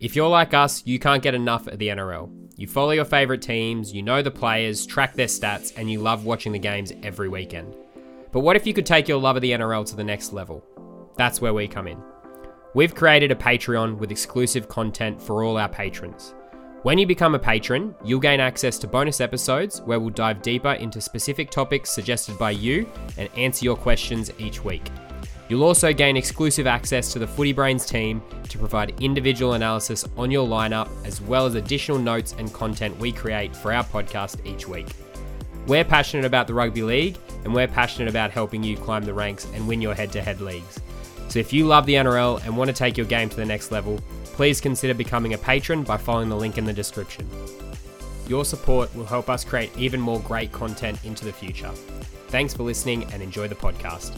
If you're like us, you can't get enough of the NRL. You follow your favourite teams, you know the players, track their stats, and you love watching the games every weekend. But what if you could take your love of the NRL to the next level? That's where we come in. We've created a Patreon with exclusive content for all our patrons. When you become a patron, you'll gain access to bonus episodes where we'll dive deeper into specific topics suggested by you and answer your questions each week. You'll also gain exclusive access to the Footy Brains team to provide individual analysis on your lineup, as well as additional notes and content we create for our podcast each week. We're passionate about the rugby league, and we're passionate about helping you climb the ranks and win your head to head leagues. So if you love the NRL and want to take your game to the next level, please consider becoming a patron by following the link in the description. Your support will help us create even more great content into the future. Thanks for listening and enjoy the podcast.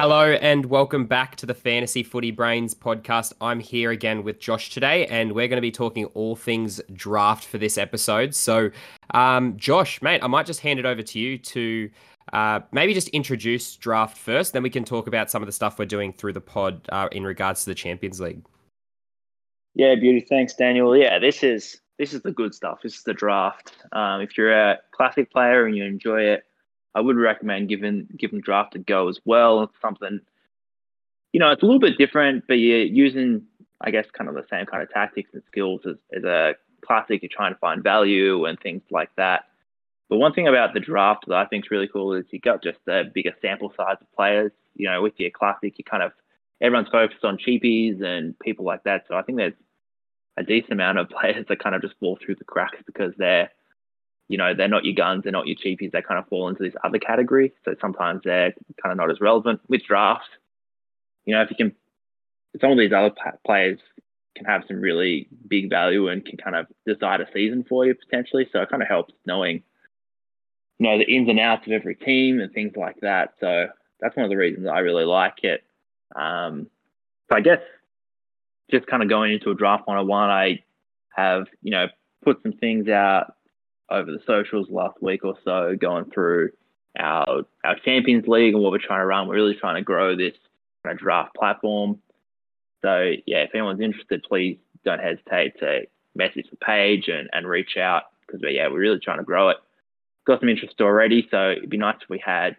Hello and welcome back to the Fantasy Footy Brains podcast. I'm here again with Josh today, and we're going to be talking all things draft for this episode. So, um, Josh, mate, I might just hand it over to you to uh, maybe just introduce draft first, then we can talk about some of the stuff we're doing through the pod uh, in regards to the Champions League. Yeah, beauty. Thanks, Daniel. Yeah, this is this is the good stuff. This is the draft. Um, if you're a classic player and you enjoy it, I would recommend giving giving draft a go as well. It's something, you know, it's a little bit different, but you're using, I guess, kind of the same kind of tactics and skills as, as a classic. You're trying to find value and things like that. But one thing about the draft that I think is really cool is you got just a bigger sample size of players. You know, with your classic, you kind of everyone's focused on cheapies and people like that. So I think there's a decent amount of players that kind of just fall through the cracks because they're, you know, they're not your guns, they're not your cheapies. They kind of fall into this other category. So sometimes they're kind of not as relevant with drafts. You know, if you can, some of these other players can have some really big value and can kind of decide a season for you potentially. So it kind of helps knowing, you know, the ins and outs of every team and things like that. So that's one of the reasons I really like it. Um, so I guess just kind of going into a draft 101, I have, you know, put some things out over the socials last week or so, going through our our Champions League and what we're trying to run. We're really trying to grow this kind of draft platform. So yeah, if anyone's interested, please don't hesitate to message the page and, and reach out because yeah, we're really trying to grow it. Got some interest already, so it'd be nice if we had,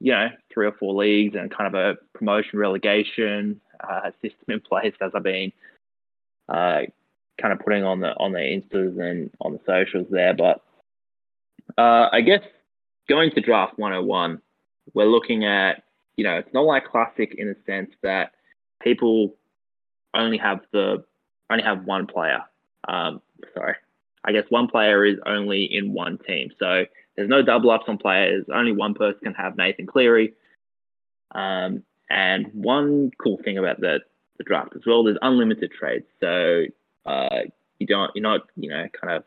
you know, three or four leagues and kind of a promotion relegation uh, system in place as I've been uh, kind of putting on the on the instas and on the socials there. But uh, I guess going to draft 101, we're looking at you know it's not like classic in the sense that people only have the only have one player. Um, sorry, I guess one player is only in one team, so there's no double ups on players. Only one person can have Nathan Cleary. Um, and one cool thing about the, the draft as well, there's unlimited trades. So uh, you don't you're not you know kind of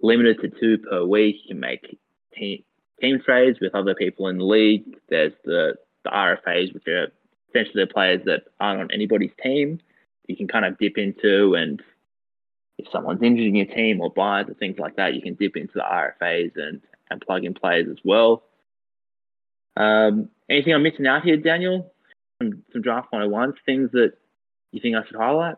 limited to two per week. You can make team team trades with other people in the league. There's the the RFAs, which are essentially the players that aren't on anybody's team. You can kind of dip into, and if someone's injured in your team or buys or things like that, you can dip into the RFAs and and plug in players as well. Um, anything I'm missing out here, Daniel? Some, some draft 101 things that you think I should highlight?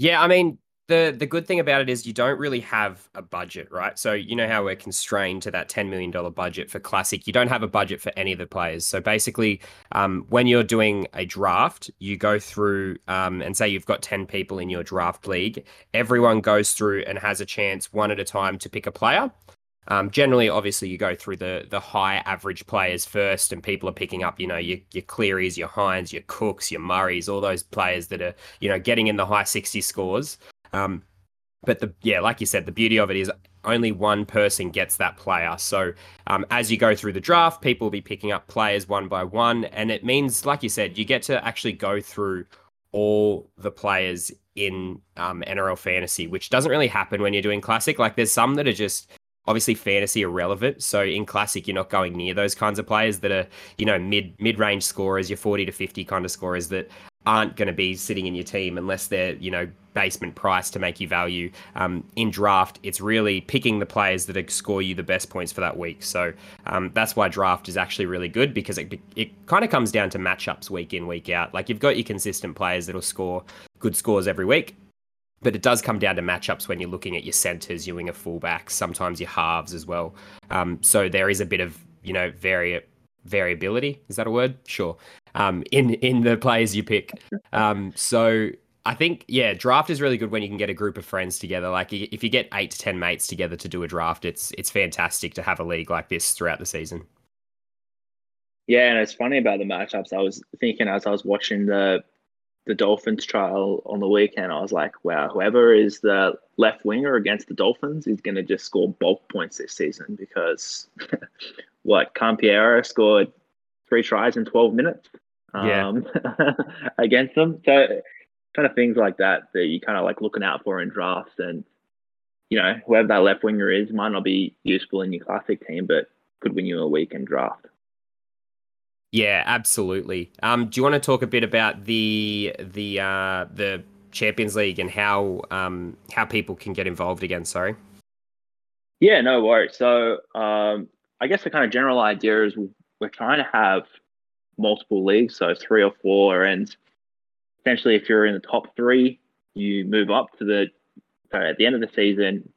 Yeah, I mean, the the good thing about it is you don't really have a budget, right? So you know how we're constrained to that ten million dollar budget for classic. You don't have a budget for any of the players. So basically, um, when you're doing a draft, you go through um, and say you've got ten people in your draft league. Everyone goes through and has a chance one at a time to pick a player. Um, generally, obviously, you go through the the high average players first, and people are picking up, you know, your your Clearys, your Hynes, your Cooks, your Murrays, all those players that are, you know, getting in the high 60 scores. Um, but the yeah, like you said, the beauty of it is only one person gets that player. So um, as you go through the draft, people will be picking up players one by one, and it means, like you said, you get to actually go through all the players in um, NRL fantasy, which doesn't really happen when you're doing classic. Like there's some that are just obviously fantasy irrelevant. So in classic, you're not going near those kinds of players that are, you know, mid mid range scorers, your 40 to 50 kind of scorers that aren't going to be sitting in your team unless they're, you know, basement price to make you value. Um, in draft, it's really picking the players that score you the best points for that week. So um, that's why draft is actually really good because it, it kind of comes down to matchups week in, week out. Like you've got your consistent players that'll score good scores every week. But it does come down to matchups when you're looking at your centers, your winger fullbacks, sometimes your halves as well. Um, so there is a bit of, you know, vari- variability. Is that a word? Sure. Um, in in the players you pick. Um, so I think yeah, draft is really good when you can get a group of friends together. Like if you get eight to ten mates together to do a draft, it's it's fantastic to have a league like this throughout the season. Yeah, and it's funny about the matchups. I was thinking as I was watching the the Dolphins trial on the weekend, I was like, wow, whoever is the left winger against the Dolphins is going to just score bulk points this season because what Campiero scored three tries in 12 minutes um, yeah. against them. So kind of things like that that you kind of like looking out for in drafts and you know whoever that left winger is might not be useful in your classic team but could win you a weekend draft yeah absolutely. Um, do you want to talk a bit about the the uh, the champions league and how um, how people can get involved again sorry? Yeah no worries. So um, i guess the kind of general idea is we're trying to have multiple leagues so three or four and essentially, if you're in the top three, you move up to the. So at the end of the season,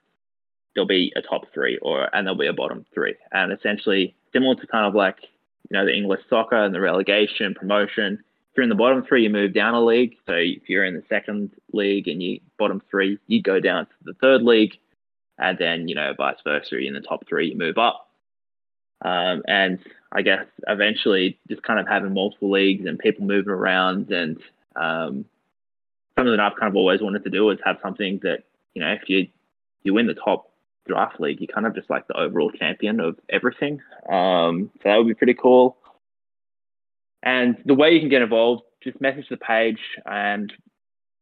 there'll be a top three, or and there'll be a bottom three, and essentially similar to kind of like you know the English soccer and the relegation promotion. If you're in the bottom three, you move down a league. So if you're in the second league and you bottom three, you go down to the third league, and then you know vice versa. In the top three, you move up. Um, and I guess eventually just kind of having multiple leagues and people moving around and um, something that I've kind of always wanted to do is have something that you know if you you win the top draft league, you're kind of just like the overall champion of everything. Um, so that would be pretty cool. And the way you can get involved, just message the page, and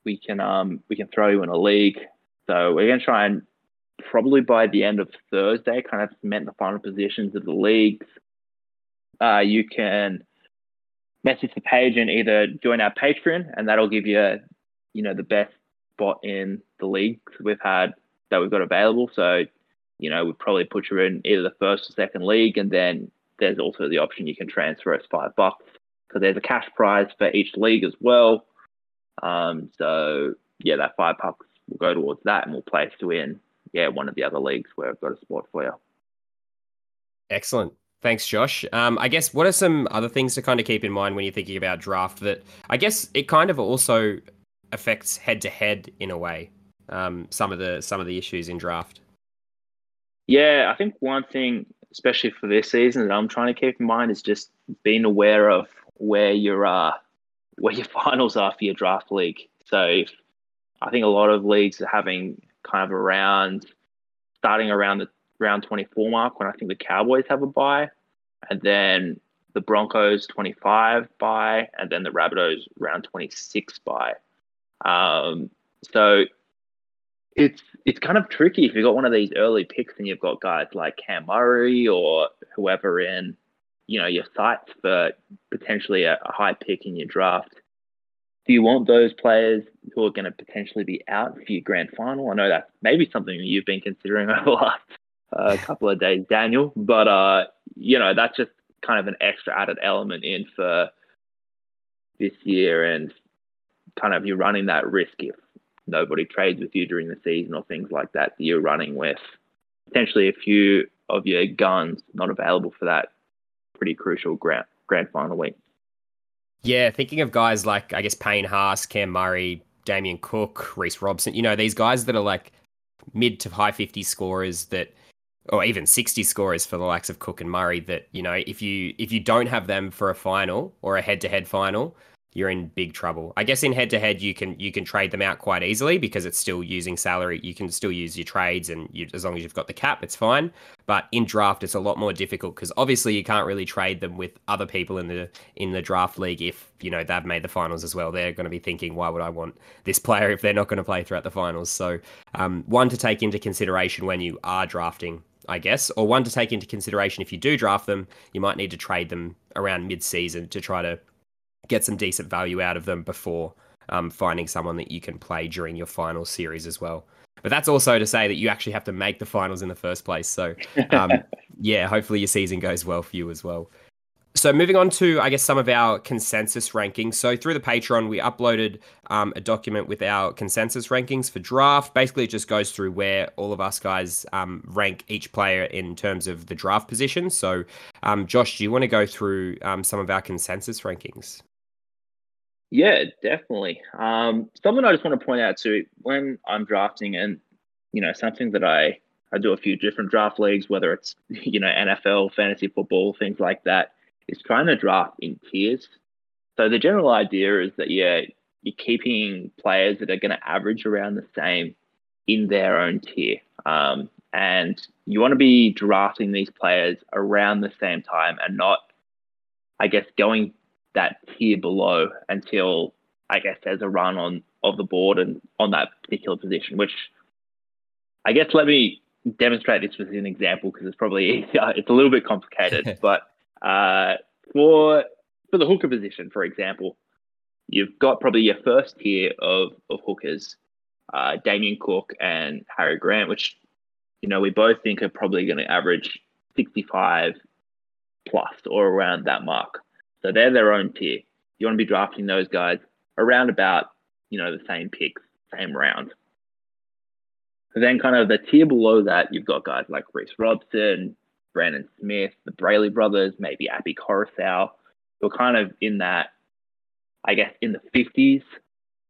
we can um, we can throw you in a league. So we're gonna try and probably by the end of Thursday, kind of cement the final positions of the leagues. Uh, you can message the page and either join our Patreon, and that'll give you, you know, the best spot in the leagues we've had that we've got available. So, you know, we'd probably put you in either the first or second league, and then there's also the option you can transfer us five bucks because there's a cash prize for each league as well. Um, so yeah, that five bucks will go towards that, and we'll place you in yeah one of the other leagues where I've got a spot for you. Excellent. Thanks, Josh. Um, I guess what are some other things to kind of keep in mind when you're thinking about draft that I guess it kind of also affects head to head in a way. Um, some of the some of the issues in draft. Yeah, I think one thing, especially for this season, that I'm trying to keep in mind is just being aware of where your uh, where your finals are for your draft league. So I think a lot of leagues are having kind of around starting around the round 24 mark when I think the Cowboys have a buy, and then the Broncos 25 buy, and then the Rabbitohs round 26 buy. Um, so it's it's kind of tricky if you've got one of these early picks and you've got guys like Cam Murray or whoever in you know your sights for potentially a, a high pick in your draft. Do you want those players who are going to potentially be out for your grand final? I know that's maybe something you've been considering over the last a couple of days, Daniel. But uh, you know, that's just kind of an extra added element in for this year, and kind of you're running that risk if nobody trades with you during the season or things like that. That you're running with potentially a few of your guns not available for that pretty crucial grand grand final week. Yeah, thinking of guys like I guess Payne Haas, Cam Murray, Damien Cook, Reece Robson. You know, these guys that are like mid to high 50 scorers that or even 60 scorers for the likes of Cook and Murray that you know if you if you don't have them for a final or a head to head final you're in big trouble. I guess in head to head you can you can trade them out quite easily because it's still using salary. You can still use your trades and you, as long as you've got the cap, it's fine. But in draft, it's a lot more difficult because obviously you can't really trade them with other people in the in the draft league if you know they've made the finals as well. They're going to be thinking, why would I want this player if they're not going to play throughout the finals? So um, one to take into consideration when you are drafting I guess, or one to take into consideration if you do draft them, you might need to trade them around mid season to try to get some decent value out of them before um, finding someone that you can play during your final series as well. But that's also to say that you actually have to make the finals in the first place. So, um, yeah, hopefully your season goes well for you as well. So, moving on to, I guess, some of our consensus rankings. So, through the Patreon, we uploaded um, a document with our consensus rankings for draft. Basically, it just goes through where all of us guys um, rank each player in terms of the draft position. So, um, Josh, do you want to go through um, some of our consensus rankings? Yeah, definitely. Um, something I just want to point out too, when I'm drafting, and you know, something that I I do a few different draft leagues, whether it's you know NFL, fantasy football, things like that, is trying to draft in tiers. So the general idea is that yeah, you're keeping players that are going to average around the same in their own tier, um, and you want to be drafting these players around the same time and not, I guess, going that tier below until I guess there's a run on of the board and on that particular position. Which I guess let me demonstrate this with an example because it's probably it's a little bit complicated. but uh, for for the hooker position, for example, you've got probably your first tier of of hookers, uh, Damien Cook and Harry Grant, which you know we both think are probably going to average 65 plus or around that mark. So they're their own tier. You want to be drafting those guys around about, you know, the same picks, same round. So then kind of the tier below that, you've got guys like Reece Robson, Brandon Smith, the Brailey brothers, maybe Koroisau, who are kind of in that, I guess, in the 50s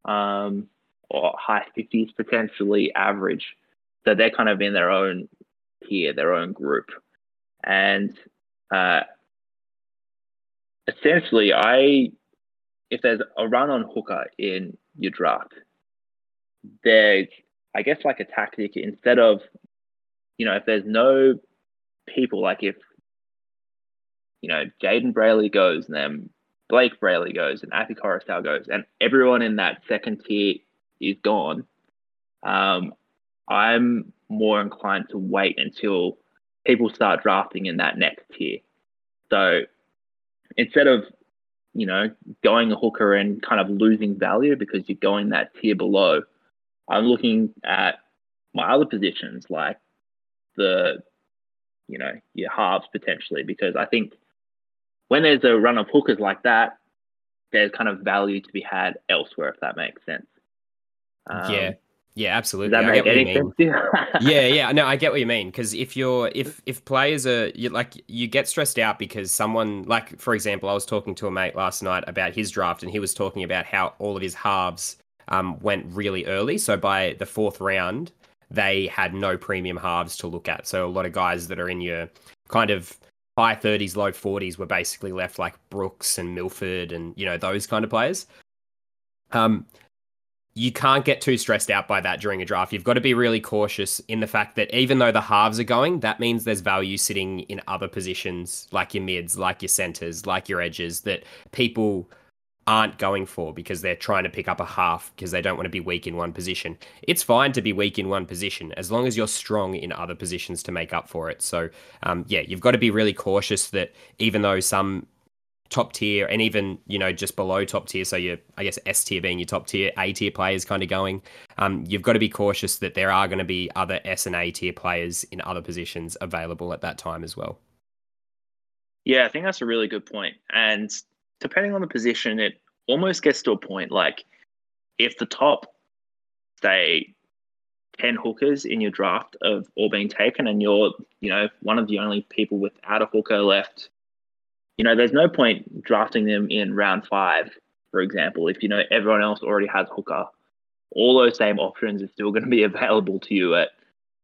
um, or high 50s potentially average. So they're kind of in their own tier, their own group. And uh, essentially, I if there's a run on hooker in your draft, there's I guess like a tactic instead of you know if there's no people like if you know Jayden Brailey goes and then Blayke Brailey goes and Api Koroisau goes and everyone in that second tier is gone. Um, I'm more inclined to wait until people start drafting in that next tier. So instead of you know going a hooker and kind of losing value because you're going that tier below, I'm looking at my other positions like the you know your halves potentially because I think when there's a run of hookers like that, there's kind of value to be had elsewhere if that makes sense. Um, yeah, yeah, absolutely. Does that I make get what you any sense? yeah, yeah. No, I get what you mean. Because if you're if if players are you like you get stressed out because someone like for example, I was talking to a mate last night about his draft, and he was talking about how all of his halves um, went really early. So by the fourth round, they had no premium halves to look at. So a lot of guys that are in your kind of high 30s, low 40s were basically left like Brooks and Milford and you know those kind of players. Um, you can't get too stressed out by that during a draft. You've got to be really cautious in the fact that even though the halves are going, that means there's value sitting in other positions, like your mids, like your centers, like your edges, that people aren't going for because they're trying to pick up a half because they don't want to be weak in one position. It's fine to be weak in one position as long as you're strong in other positions to make up for it. So, um, yeah, you've got to be really cautious that even though some top tier and even you know just below top tier. So you i guess s tier being your top tier a tier players kind of going. Um, you've got to be cautious that there are going to be other s and a tier players in other positions available at that time as well. Yeah, I think that's a really good point. And depending on the position, it almost gets to a point like if the top, say, 10 hookers in your draft have all been taken and you're, you know, one of the only people without a hooker left, you know, there's no point drafting them in round five, for example, if you know everyone else already has hooker. All those same options are still going to be available to you at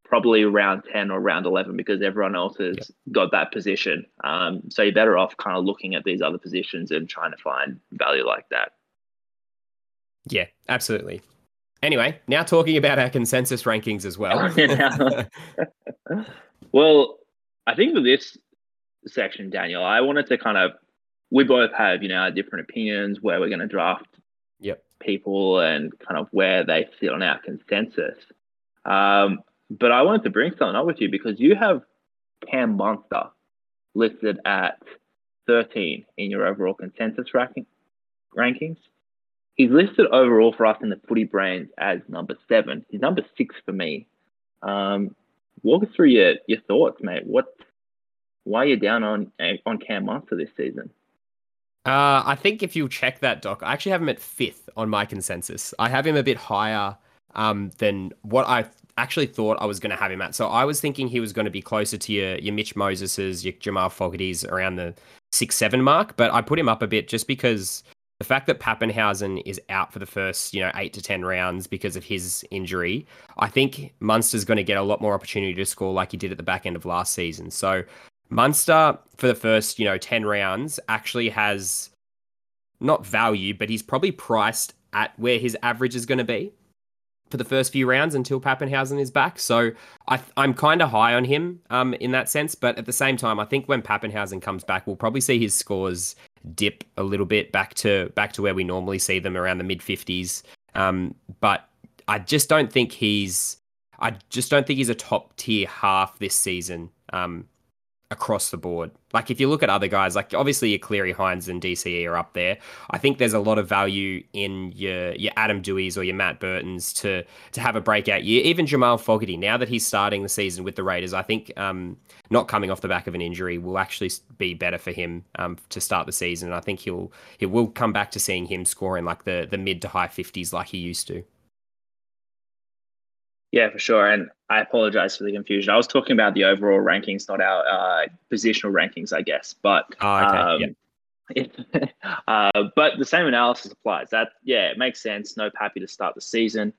probably round 10 or round 11 because everyone else has got that position. Um, so you're better off kind of looking at these other positions and trying to find value like that. yeah absolutely anyway now talking about our consensus rankings as well Well, I think for this section, Daniel, I wanted to kind of, we both have, you know, our different opinions where we're going to draft yep people and kind of where they sit on our consensus. Um, but I wanted to bring something up with you because you have Cam Munster listed at 13 in your overall consensus ranking, rankings. He's listed overall for us in the footy brains as number seven. He's number six for me. Um, walk us through your, your thoughts, mate. What, why are you down on on Cam Munster this season? Uh, I think if you check that, Doc, I actually have him at fifth on my consensus. I have him a bit higher um, than what I actually thought I was going to have him at. So I was thinking he was going to be closer to your, your Mitch Moseses, your Jamal Fogarty's around the six, seven mark. But I put him up a bit just because the fact that Papenhuyzen is out for the first, you know, eight to 10 rounds because of his injury, I think Munster's going to get a lot more opportunity to score like he did at the back end of last season. So Munster for the first, you know, 10 rounds actually has not value, but he's probably priced at where his average is going to be for the first few rounds until Papenhuyzen is back. So I, am kind of high on him um, in that sense. But at the same time, I think when Papenhuyzen comes back, we'll probably see his scores dip a little bit back to back to where we normally see them around the mid 50s. Um, but I just don't think he's I just don't think he's a top tier half this season. Um, across the board. Like if you look at other guys, like obviously your Cleary Hynes and DCE are up there. I think there's a lot of value in your your Adam Doueihi's or your Matt Burton's to to have a breakout year. Even Jamal Fogarty, now that he's starting the season with the Raiders, I think um, not coming off the back of an injury will actually be better for him um, to start the season. And I think he'll he will come back to seeing him scoring like the the mid to high 50s like he used to. Yeah, for sure. And I apologize for the confusion. I was talking about the overall rankings, not our uh, positional rankings, I guess. But oh, okay. um, yeah. uh, but the same analysis applies. That yeah, it makes sense. No Pappy to start the season.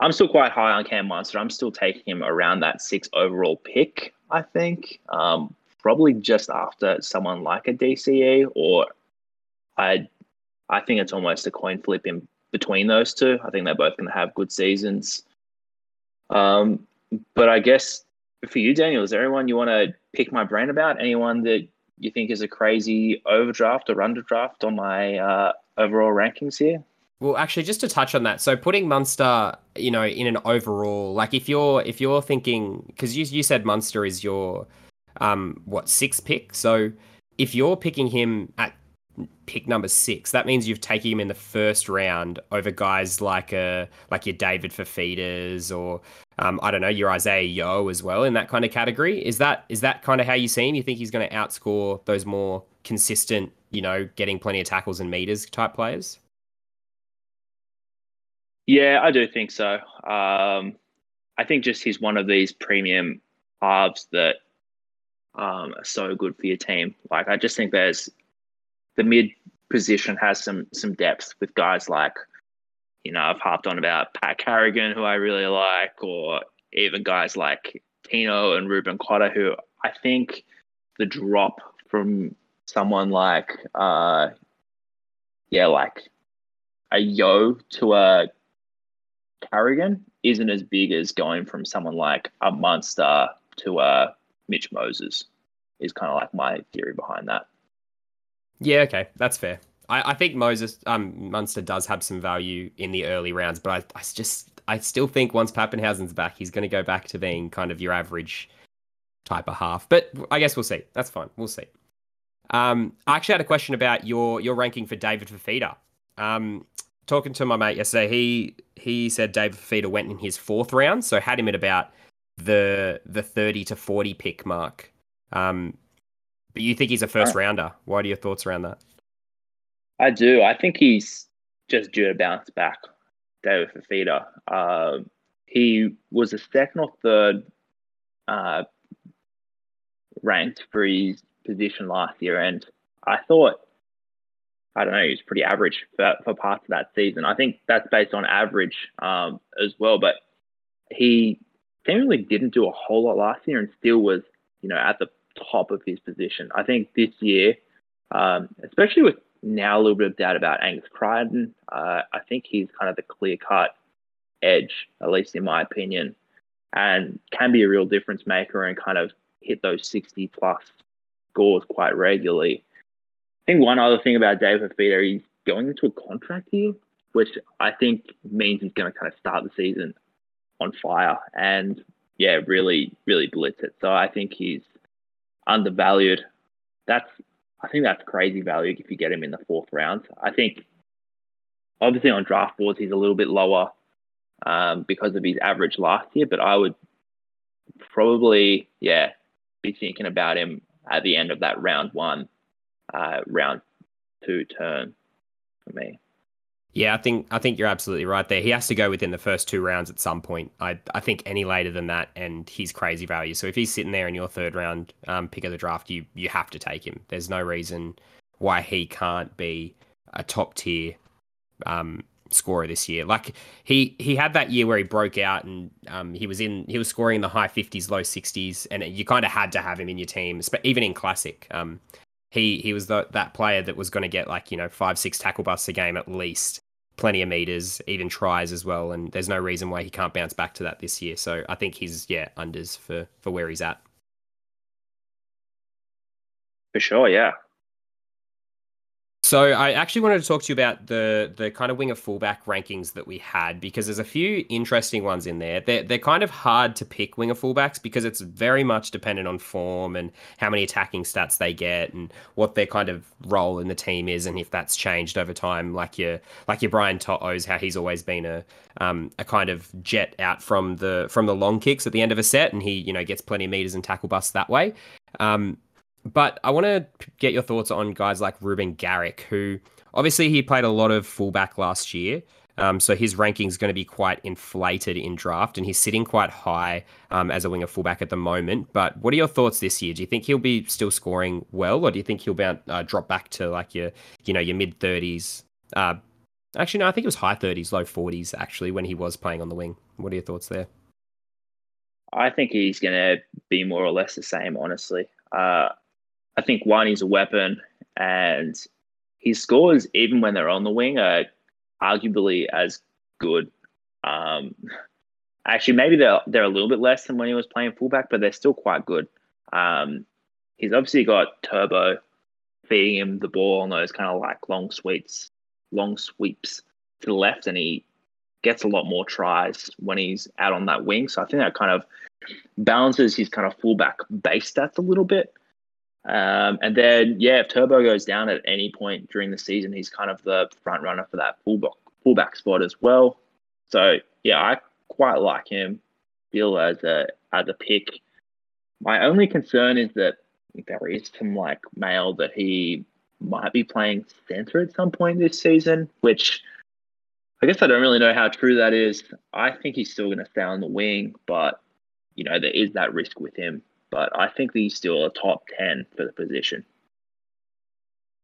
I'm still quite high on Cam Munster. I'm still taking him around that six overall pick. I think um, probably just after someone like a DCE, or I I think it's almost a coin flip in between those two. I think they're both going to have good seasons. Um, but I guess for you, Daniel, is there anyone you want to pick my brain about? Anyone that you think is a crazy overdraft or underdraft on my uh, overall rankings here? Well, actually, just to touch on that, so putting Munster, you know, in an overall, like if you're if you're thinking, because you you said Munster is your um what sixth pick, so if you're picking him at pick number six. That means you've taken him in the first round over guys like uh like your David Fifitas or um, I don't know your Isaiah Yeo as well in that kind of category. Is that is that kind of how you see him? You think he's going to outscore those more consistent, you know, getting plenty of tackles and meters type players? Yeah, I do think so. Um, I think just he's one of these premium halves that um, are so good for your team. Like I just think there's the mid position has some some depth with guys like, you know, I've harped on about Pat Carrigan, who I really like, or even guys like Tino and Reuben Cotter, who I think the drop from someone like, uh, yeah, like a Yeo to a Carrigan isn't as big as going from someone like a Munster to a Mitch Moses. Is kind of like my theory behind that. Yeah, okay, that's fair. I, I think Moses um, Munster does have some value in the early rounds, but I, I just I still think once Papenhuyzen's back, he's going to go back to being kind of your average type of half. But I guess we'll see. That's fine. We'll see. Um, I actually had a question about your your ranking for David Fifita. Um, talking to my mate yesterday, he he said David Fifita went in his fourth round, so had him at about the the thirty to forty pick mark. Um, but you think he's a first rounder? What are your thoughts around that? I do. I think he's just due to bounce back, David Fifita. Uh, he was a second or third uh, ranked for his position last year, and I thought, I don't know, he was pretty average for, for parts of that season. I think that's based on average um, as well, but he seemingly didn't do a whole lot last year and still was, you know, at the top of his position. I think this year, um, especially with now a little bit of doubt about Angus Crichton, uh, I think he's kind of the clear cut edge, at least in my opinion, and can be a real difference maker and kind of hit those 60 plus scores quite regularly. I think one other thing about David Fifita, he's going into a contract year, which I think means he's going to kind of start the season on fire. And yeah, really, really blitz it. So I think he's undervalued. That's I think that's crazy value if you get him in the fourth round. I think obviously on draft boards he's a little bit lower um, because of his average last year, but I would probably yeah be thinking about him at the end of that round one, uh, round two turn for me. Yeah, I think I think you're absolutely right there. He has to go within the first two rounds at some point. I I think any later than that, and he's crazy value. So if he's sitting there in your third round um, pick of the draft, you you have to take him. There's no reason why he can't be a top tier um, scorer this year. Like he he had that year where he broke out and um, he was in he was scoring in the high 50s, low 60s, and you kind of had to have him in your team, even in classic. Um, he he was the, that player that was going to get like you know five six tackle busts a game at least, plenty of meters, even tries as well. And there's no reason why he can't bounce back to that this year. So I think he's yeah unders for for where he's at. For sure, yeah. So I actually wanted to talk to you about the the kind of winger fullback rankings that we had because there's a few interesting ones in there. They're they're kind of hard to pick winger fullbacks because it's very much dependent on form and how many attacking stats they get and what their kind of role in the team is and if that's changed over time. Like your like your Brian To'o's how he's always been a um, a kind of jet out from the from the long kicks at the end of a set and he you know gets plenty of meters and tackle busts that way. Um, but I want to get your thoughts on guys like Reuben Garrick, who obviously he played a lot of fullback last year. Um, so his ranking is going to be quite inflated in draft, and he's sitting quite high um, as a winger fullback at the moment. But what are your thoughts this year? Do you think he'll be still scoring well, or do you think he'll uh, drop back to like your, you know, your mid thirties? Uh, actually, no, I think it was high thirties, low forties actually when he was playing on the wing. What are your thoughts there? I think he's going to be more or less the same, honestly. Uh, I think one, he's a weapon, and his scores, even when they're on the wing, are arguably as good. Um, actually, maybe they're they're a little bit less than when he was playing fullback, but they're still quite good. Um, he's obviously got Turbo feeding him the ball on those kind of like long sweeps, long sweeps to the left, and he gets a lot more tries when he's out on that wing. So I think that kind of balances his kind of fullback base stats a little bit. Um, and then, yeah, if Turbo goes down at any point during the season, he's kind of the front runner for that fullback fullback spot as well. So yeah, I quite like him. Feel as a as a pick. My only concern is that there is some like mail that he might be playing center at some point this season, which I guess I don't really know how true that is. I think he's still going to stay on the wing, but you know there is that risk with him but I think he's still a top 10 for the position.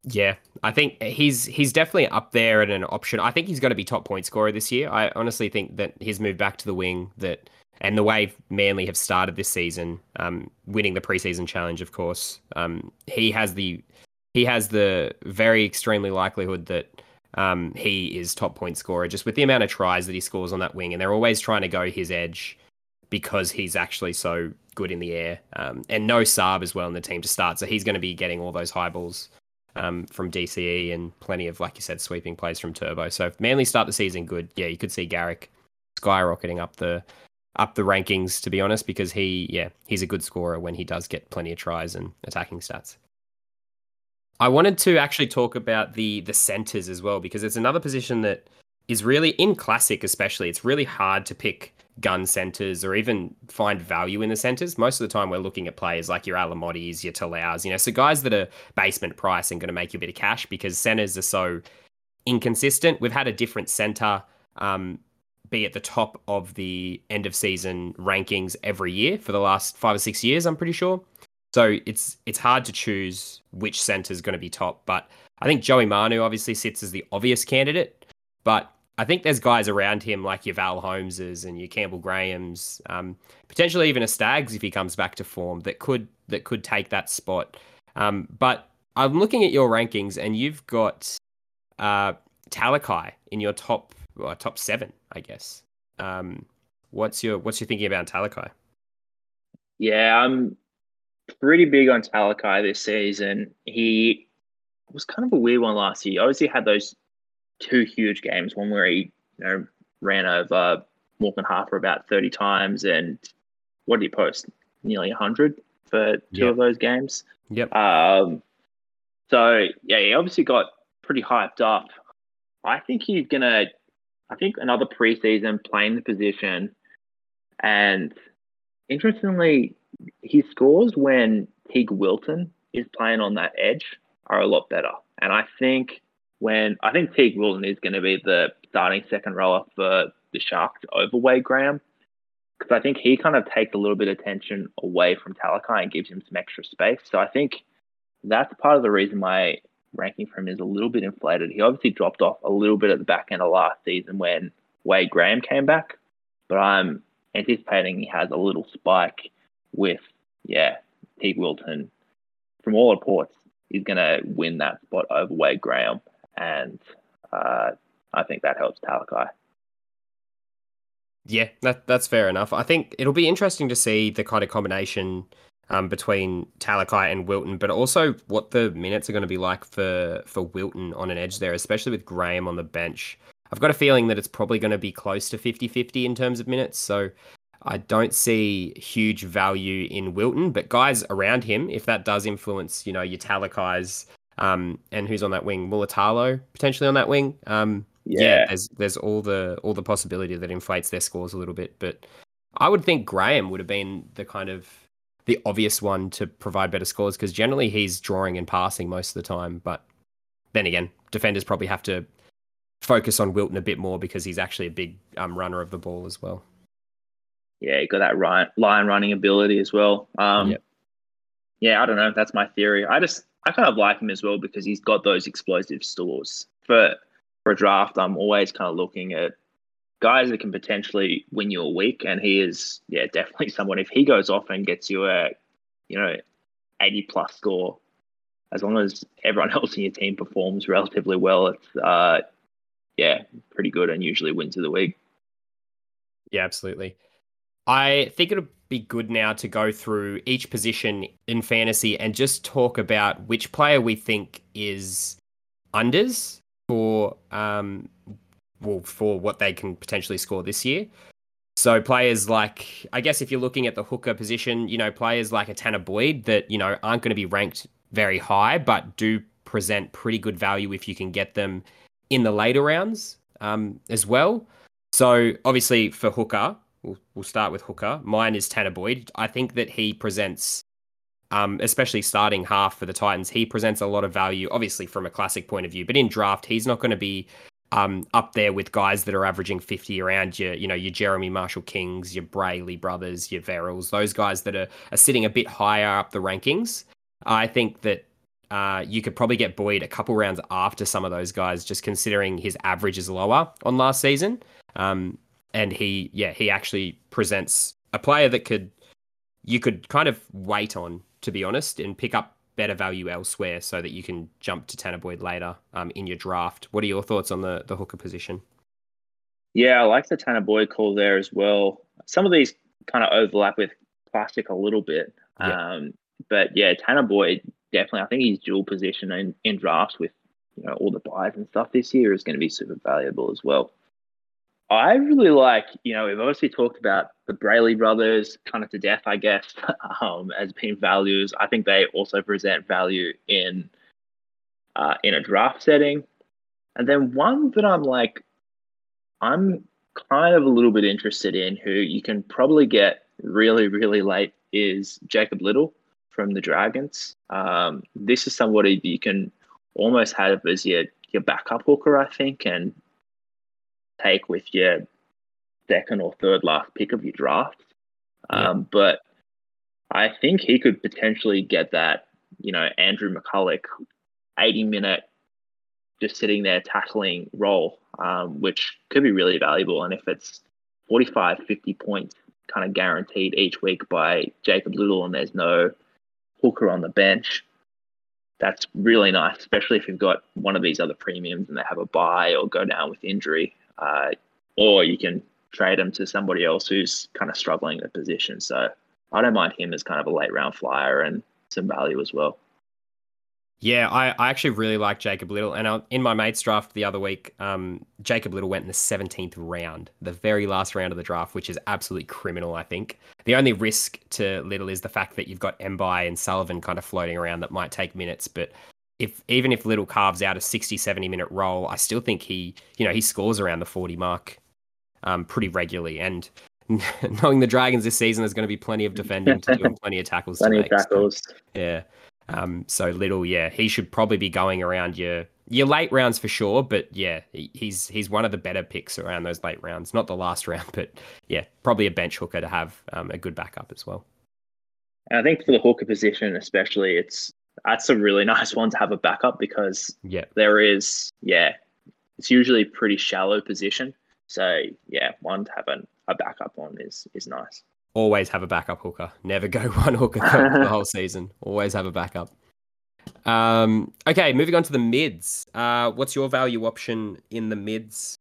Yeah, I think he's he's definitely up there at an option. I think he's going to be top point scorer this year. I honestly think that his move back to the wing that and the way Manly have started this season, um, winning the preseason challenge, of course, um, he has the he has the very extremely likelihood that um, he is top point scorer just with the amount of tries that he scores on that wing, and they're always trying to go his edge because he's actually so good in the air. Um, and no Saab as well in the team to start. So he's going to be getting all those high balls um, from DCE and plenty of, like you said, sweeping plays from Turbo. So if Manly start the season good, yeah, you could see Garrick skyrocketing up the up the rankings to be honest because he yeah he's a good scorer when he does get plenty of tries and attacking stats i wanted to actually talk about the the centers as well because it's another position that is really in classic especially it's really hard to pick gun centers or even find value in the centers. Most of the time, we're looking at players like your Alamotis, your Talaus, you know, so guys that are basement price and going to make you a bit of cash because centers are so inconsistent. We've had a different center um, be at the top of the end of season rankings every year for the last five or six years. I'm pretty sure. So it's it's hard to choose which center is going to be top, but I think Joey Manu obviously sits as the obvious candidate, but I think there's guys around him like your Val Holmeses and your Campbell Grahams, um, potentially even a Staggs if he comes back to form that could that could take that spot. Um, but I'm looking at your rankings and you've got uh, Talakai in your top top seven, I guess. Um, what's your what's your thinking about Talakai? Yeah, I'm pretty big on Talakai this season. He was kind of a weird one last year. He obviously had those two huge games. One where he you know ran over Morgan Harper about thirty times, and what did he post? Nearly 100 for two Yeah. of those games. Yep. Um, so yeah, he obviously got pretty hyped up. I think he's gonna. I think another preseason playing the position, and interestingly, his scores when Teig Wilton is playing on that edge are a lot better. And I think when I think Teig Wilton is going to be the starting second rower for the Sharks over Wade Graham, because I think he kind of takes a little bit of attention away from Talakai and gives him some extra space. So I think that's part of the reason my ranking for him is a little bit inflated. He obviously dropped off a little bit at the back end of last season when Wade Graham came back, but I'm anticipating he has a little spike with, yeah, Teig Wilton. From all reports, he's going to win that spot over Wade Graham, and uh, I think that helps Talakai. Yeah, that that's fair enough. I think it'll be interesting to see the kind of combination um, between Talakai and Wilton, but also what the minutes are going to be like for for Wilton on an edge there, especially with Graham on the bench. I've got a feeling that it's probably going to be close to 50-50 in terms of minutes, so I don't see huge value in Wilton, but guys around him, if that does influence, you know, your Talakais, um, and who's on that wing, Mulitalo potentially on that wing. Um, yeah. Yeah. there's there's all the all the possibility that inflates their scores a little bit, but I would think Graham would have been the kind of the obvious one to provide better scores because generally he's drawing and passing most of the time. But then again, defenders probably have to focus on Wilton a bit more because he's actually a big um, runner of the ball as well. Yeah, he got that ri- line running ability as well. Um, Yep. Yeah, I don't know. That's my theory. I just I kind of like him as well because he's got those explosive stores. For for a draft, I'm always kind of looking at guys that can potentially win you a week, and he is yeah definitely someone. If he goes off and gets you a you know 80 plus score, as long as everyone else in your team performs relatively well, it's uh yeah pretty good and usually wins of the week. Yeah, absolutely. I think it'll be good now to go through each position in fantasy and just talk about which player we think is unders for um well for what they can potentially score this year. So players like I guess if you're looking at the hooker position, you know, players like a Tanner Boyd that, you know, aren't going to be ranked very high but do present pretty good value if you can get them in the later rounds um, as well. So obviously for hooker, we'll, we'll start with hooker. Mine is Tanner Boyd. I think that he presents, um, especially starting half for the Titans, he presents a lot of value. Obviously from a classic point of view, but in draft, he's not going to be um, up there with guys that are averaging 50 around your, you know, your Jeremy Marshall Kings, your Brailey brothers, your Verrills, those guys that are, are sitting a bit higher up the rankings. I think that uh, you could probably get Boyd a couple rounds after some of those guys, just considering his average is lower on last season. Um, and he, yeah, he actually presents a player that could, you could kind of wait on, to be honest, and pick up better value elsewhere so that you can jump to Tanner Boyd later um, in your draft. What are your thoughts on the, the hooker position? Yeah, I like the Tanner Boyd call there as well. Some of these kind of overlap with plastic a little bit. Yeah. Um, but yeah, Tanner Boyd definitely. I think his dual position in, in drafts with you know all the buys and stuff this year is going to be super valuable as well. I really like, you know, we've obviously talked about the Brailey brothers kind of to death, I guess, um, as being values. I think they also present value in uh, in a draft setting. And then one that I'm like, I'm kind of a little bit interested in who you can probably get really, really late is Jacob Liddle from the Dragons. Um, this is somebody you can almost have as your, your backup hooker, I think, and take with your second or third last pick of your draft. Um, but I think he could potentially get that, you know, Andrew McCullough 80 minute just sitting there tackling role, um, which could be really valuable. And if it's 45, 50 points kind of guaranteed each week by Jacob Liddle and there's no hooker on the bench, that's really nice, especially if you've got one of these other premiums and they have a buy or go down with injury. Uh, or you can trade them to somebody else who's kind of struggling in the position. So I don't mind him as kind of a late round flyer and some value as well. Yeah, I, I actually really like Jacob Liddle. And I, in my mates draft the other week, um, Jacob Liddle went in the 17th round, the very last round of the draft, which is absolutely criminal, I think. The only risk to Liddle is the fact that you've got Mbye and Sullivan kind of floating around that might take minutes. But if even if Liddle carves out a 60, 70 minute role, I still think he, you know, he scores around the 40 mark um, pretty regularly. And knowing the Dragons this season, there's going to be plenty of defending to do and plenty of tackles Plenty to of make. so- tackles. yeah. Um, so Liddle, yeah, he should probably be going around your your late rounds for sure. But yeah, he's he's one of the better picks around those late rounds. Not the last round, but yeah, probably a bench hooker to have um, a good backup as well. I think for the hooker position, especially, it's that's a really nice one to have a backup because Yeah, there is, yeah, it's usually a pretty shallow position. So yeah, one to have a, a backup on is is nice. always have a backup hooker. Never go one hooker the, the whole season. Always have a backup. Um, okay, moving on to the mids. Uh, what's your value option in the mids?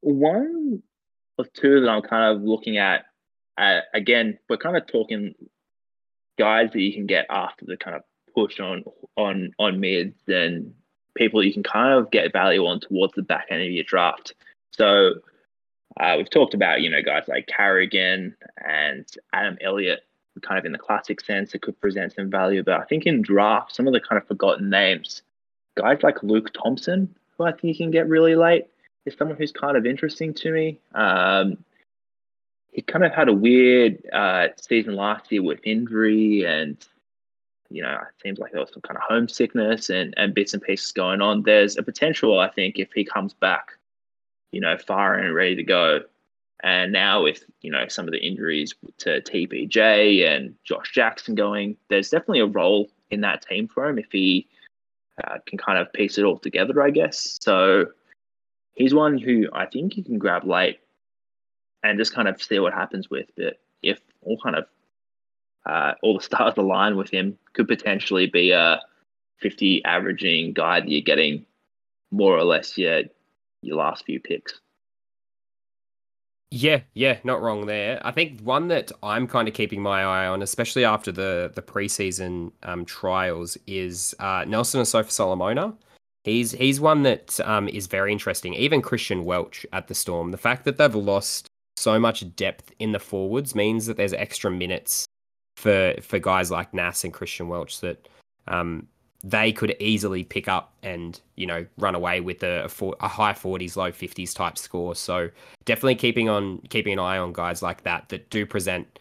One of two that I'm kind of looking at, uh, again, we're kind of talking guys that you can get after the kind of push on on on mids and people you can kind of get value on towards the back end of your draft. So uh, we've talked about you know guys like Carrigan and Adam Elliott, kind of in the classic sense, that could present some value. But I think in draft, some of the kind of forgotten names, guys like Luke Thompson, who I think you can get really late is someone who's kind of interesting to me. Um, he kind of had a weird uh, season last year with injury, and you know, it seems like there was some kind of homesickness and, and bits and pieces going on. There's a potential, I think, if he comes back, you know, far and ready to go. And now with you know some of the injuries to TPJ and Josh Jackson going, there's definitely a role in that team for him if he uh, can kind of piece it all together, I guess. So he's one who I think you can grab late and just kind of see what happens with. But if all kind of uh, all the stars align with him, could potentially be a 50 averaging guy that you're getting more or less your your last few picks. Yeah, yeah, not wrong there. I think one that I'm kind of keeping my eye on, especially after the the preseason um, trials, is uh, Nelson Asofa Solomona. He's he's one that um, is very interesting. Even Christian Welch at the Storm. The fact that they've lost so much depth in the forwards means that there's extra minutes for for guys like Nas and Christian Welch that um, they could easily pick up and you know run away with a, a, high 40s low 50s type score. So definitely keeping on keeping an eye on guys like that that do present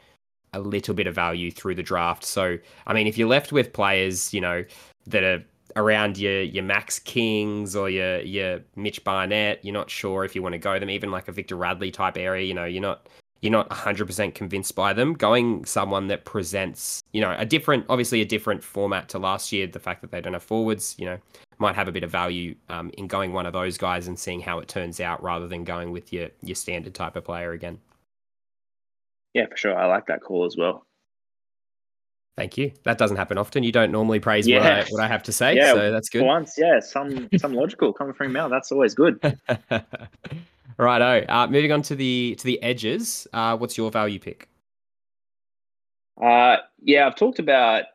a little bit of value through the draft. So i mean if you're left with players you know that are around your your max kings or your your mitch barnett you're not sure if you want to go them even like a victor radley type area you know you're not you're not 100% convinced by them going someone that presents you know a different obviously a different format to last year the fact that they don't have forwards you know might have a bit of value um, in going one of those guys and seeing how it turns out rather than going with your your standard type of player again Yeah, for sure. I like that call as well. thank you that doesn't happen often you don't normally praise what, I, what i have to say Yeah, so that's good once, yeah, some some logical coming from him out. That's always good. Righto. Uh, moving on to the to the edges. Uh, what's your value pick? Uh, yeah, I've talked about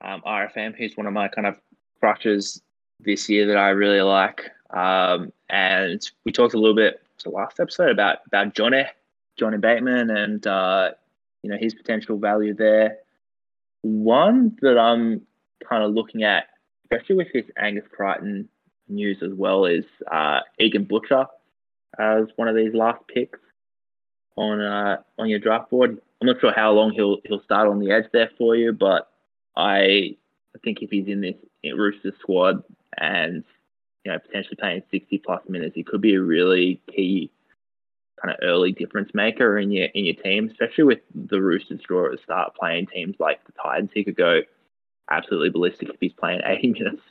um, RFM, who's one of my kind of crushes this year that I really like. Um, and we talked a little bit the last episode about about Johnny, Johnny Bateman, and uh, you know his potential value there. One that I'm kind of looking at, especially with this Angus Crichton news as well, is uh, Egan Butcher as one of these last picks on uh, on your draft board. I'm not sure how long he'll he'll start on the edge there for you, but I I think if he's in this Roosters squad and you know potentially playing 60 plus minutes, he could be a really key kind of early difference maker in your in your team, especially with the Roosters draw at the start playing teams like the Titans. He could go absolutely ballistic if he's playing 80 minutes.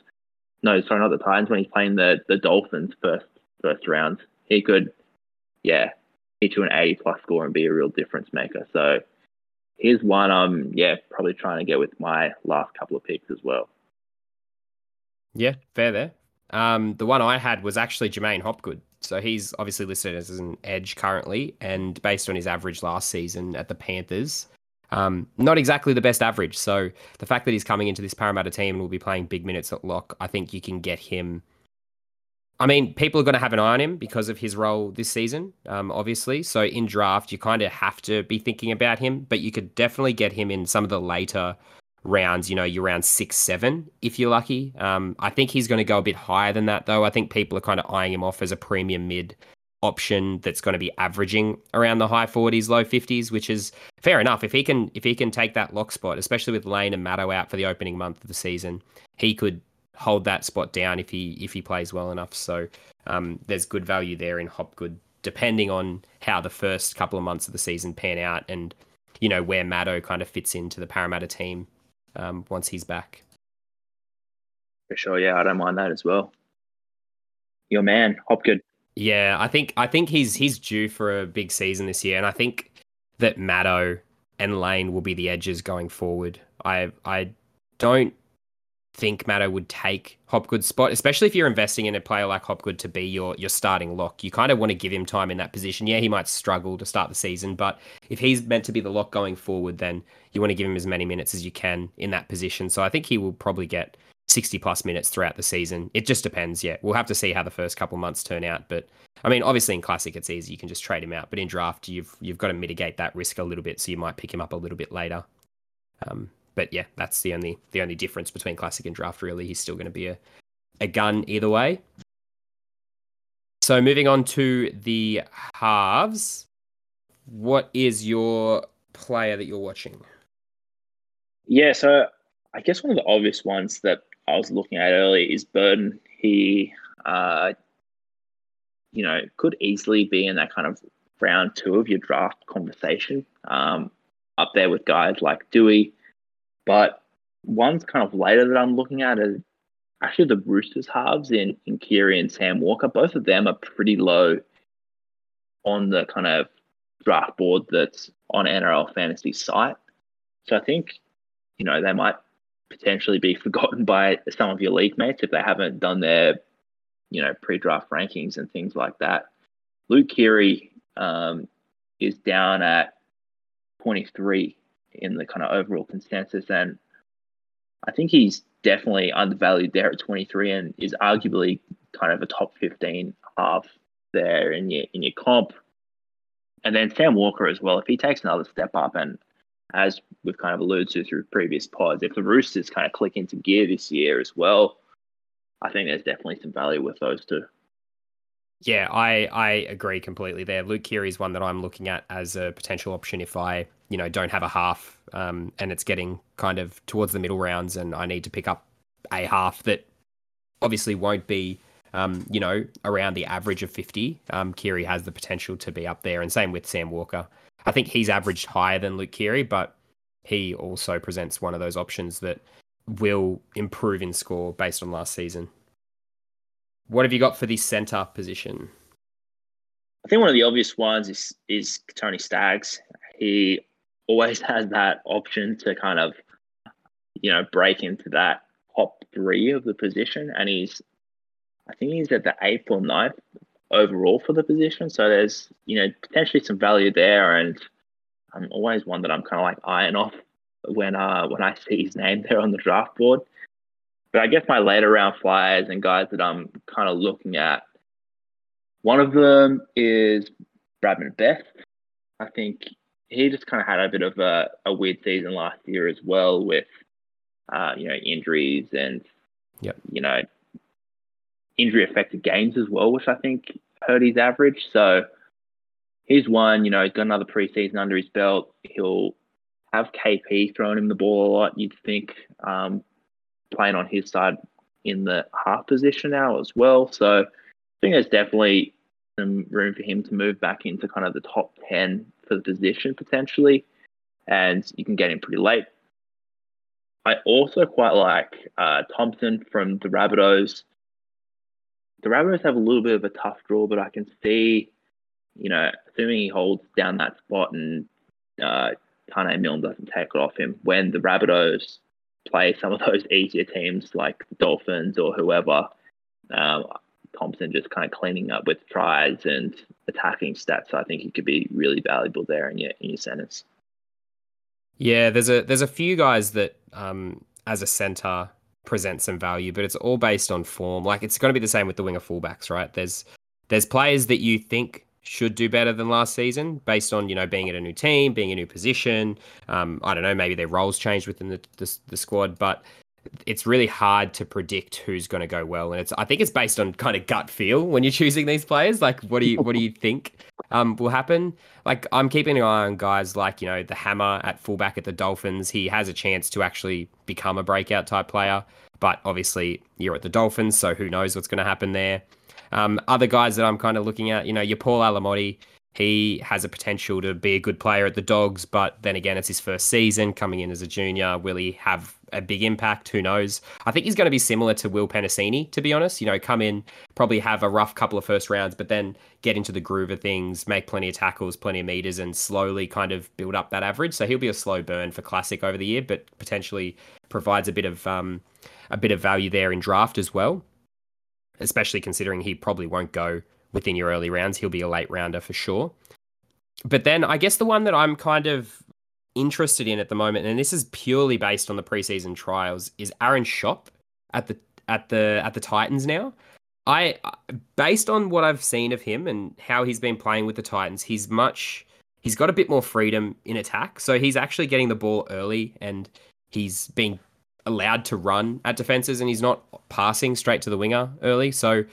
No, sorry, not the Titans. When he's playing the the Dolphins first first round, he could, yeah, hit you an 80 plus score and be a real difference maker. So here's one I'm yeah probably trying to get with my last couple of picks as well. Yeah, fair there. Um, the one I had was actually J'maine Hopgood. So he's obviously listed as an edge currently, and based on his average last season at the Panthers, um, not exactly the best average. So the fact that he's coming into this Parramatta team and will be playing big minutes at lock, I think you can get him. I mean, people are going to have an eye on him because of his role this season, um, obviously. So in draft, you kind of have to be thinking about him, but you could definitely get him in some of the later rounds. You know, you're around six, seven if you're lucky. Um, I think he's going to go a bit higher than that, though. I think people are kind of eyeing him off as a premium mid option that's going to be averaging around the high 40s low 50s which is fair enough if he can if he can take that lock spot especially with Lane and Matto out for the opening month of the season he could hold that spot down if he if he plays well enough so um, there's good value there in Hopgood depending on how the first couple of months of the season pan out and you know where Matto kind of fits into the Parramatta team um, once he's back For sure, yeah, I don't mind that as well. Your man, Hopgood. Yeah, I think I think he's he's due for a big season this year, and I think that Matto and Lane will be the edges going forward. I I don't think Matto would take Hopgood's spot, especially if you're investing in a player like Hopgood to be your your starting lock. You kind of want to give him time in that position. Yeah, he might struggle to start the season, but if he's meant to be the lock going forward, then you want to give him as many minutes as you can in that position. So I think he will probably get 60 plus minutes throughout the season. It just depends. Yeah, we'll have to see how the first couple months turn out. But I mean, obviously in classic it's easy; you can just trade him out. But in draft, you've you've got to mitigate that risk a little bit, so you might pick him up a little bit later. Um, but yeah, that's the only the only difference between classic and draft. Really, he's still going to be a a gun either way. So moving on to the halves, what is your player that you're watching? Yeah, so I guess one of the obvious ones that I was looking at earlier is Burton. He, uh, you know, could easily be in that kind of round two of your draft conversation, um, up there with guys like Doueihi. But one's kind of later that I'm looking at is actually the Roosters halves in, in Keary and Sam Walker. Both of them are pretty low on the kind of draft board that's on NRL Fantasy site. So I think, you know, they might potentially be forgotten by some of your league mates if they haven't done their, you know, pre-draft rankings and things like that. Luke Keary um, is down at 23 in the kind of overall consensus, and I think he's definitely undervalued there at 23 and is arguably kind of a top 15 half there in your in your comp. And then Sam Walker as well. If he takes another step up, and as we've kind of alluded to through previous pods, if the Roosters kind of click into gear this year as well, I think there's definitely some value with those two. Yeah, I I agree completely there. Luke Keary is one that I'm looking at as a potential option if I you know don't have a half um, and it's getting kind of towards the middle rounds and I need to pick up a half that obviously won't be um, you know around the average of 50. Um, Keary has the potential to be up there, and same with Sam Walker. I think he's averaged higher than Luke Keary, but he also presents one of those options that will improve in score based on last season. What have you got for the centre position? I think one of the obvious ones is is Tony Staggs. He always has that option to kind of, you know, break into that top three of the position, and he's, I think he's at the eighth or ninth overall for the position. So there's, you know, potentially some value there, and I'm always one that I'm kind of like eyeing off when uh when I see his name there on the draft board. But I guess my later round flyers and guys that I'm kind of looking at, one of them is Bradman Best. I think he just kind of had a bit of a, a weird season last year as well with, uh, you know, injuries and, Yep. you know, injury affected games as well, which I think hurt his average. So he's one, you know, he's got another preseason under his belt. He'll have KP throwing him the ball a lot, you'd think, um, playing on his side in the half position now as well. So I think there's definitely some room for him to move back into kind of the top 10 for the position potentially. And you can get him pretty late. I also quite like uh, Thompson from the Rabbitohs. The Rabbitohs have a little bit of a tough draw, but I can see, you know, assuming he holds down that spot and uh, Taane Milne doesn't take it off him, when the Rabbitohs play some of those easier teams like Dolphins or whoever, um, Thompson just kind of cleaning up with tries and attacking stats. I think he could be really valuable there in your in your centers. Yeah, there's a there's a few guys that um, as a center present some value, but it's all based on form. Like it's going to be the same with the winger fullbacks, right? There's there's players that you think should do better than last season based on you know being at a new team, being a new position. Um, I don't know, maybe their roles changed within the, the, the squad, but it's really hard to predict who's going to go well, and it's I think it's based on kind of gut feel when you're choosing these players. Like, what do you what do you think um, will happen? Like, I'm keeping an eye on guys like you know the Hammer at fullback at the Dolphins. He has a chance to actually become a breakout type player, but obviously you're at the Dolphins, so who knows what's going to happen there. Um, other guys that I'm kind of looking at, you know, your Paul Alamoti. He has a potential to be a good player at the Dogs, but then again, it's his first season coming in as a junior. Will he have a big impact? Who knows? I think he's going to be similar to Will Penisini, to be honest. You know, come in, probably have a rough couple of first rounds, but then get into the groove of things, make plenty of tackles, plenty of meters, and slowly kind of build up that average. So he'll be a slow burn for Classic over the year, but potentially provides a bit of um, a bit of value there in draft as well. Especially considering he probably won't go within your early rounds. He'll be a late rounder for sure. But then I guess the one that I'm kind of interested in at the moment, and this is purely based on the preseason trials, is Aaron Schoupp at the at the at the Titans now. I based on what I've seen of him and how he's been playing with the Titans, he's much he's got a bit more freedom in attack. So he's actually getting the ball early and he's being allowed to run at defenses and he's not passing straight to the winger early. So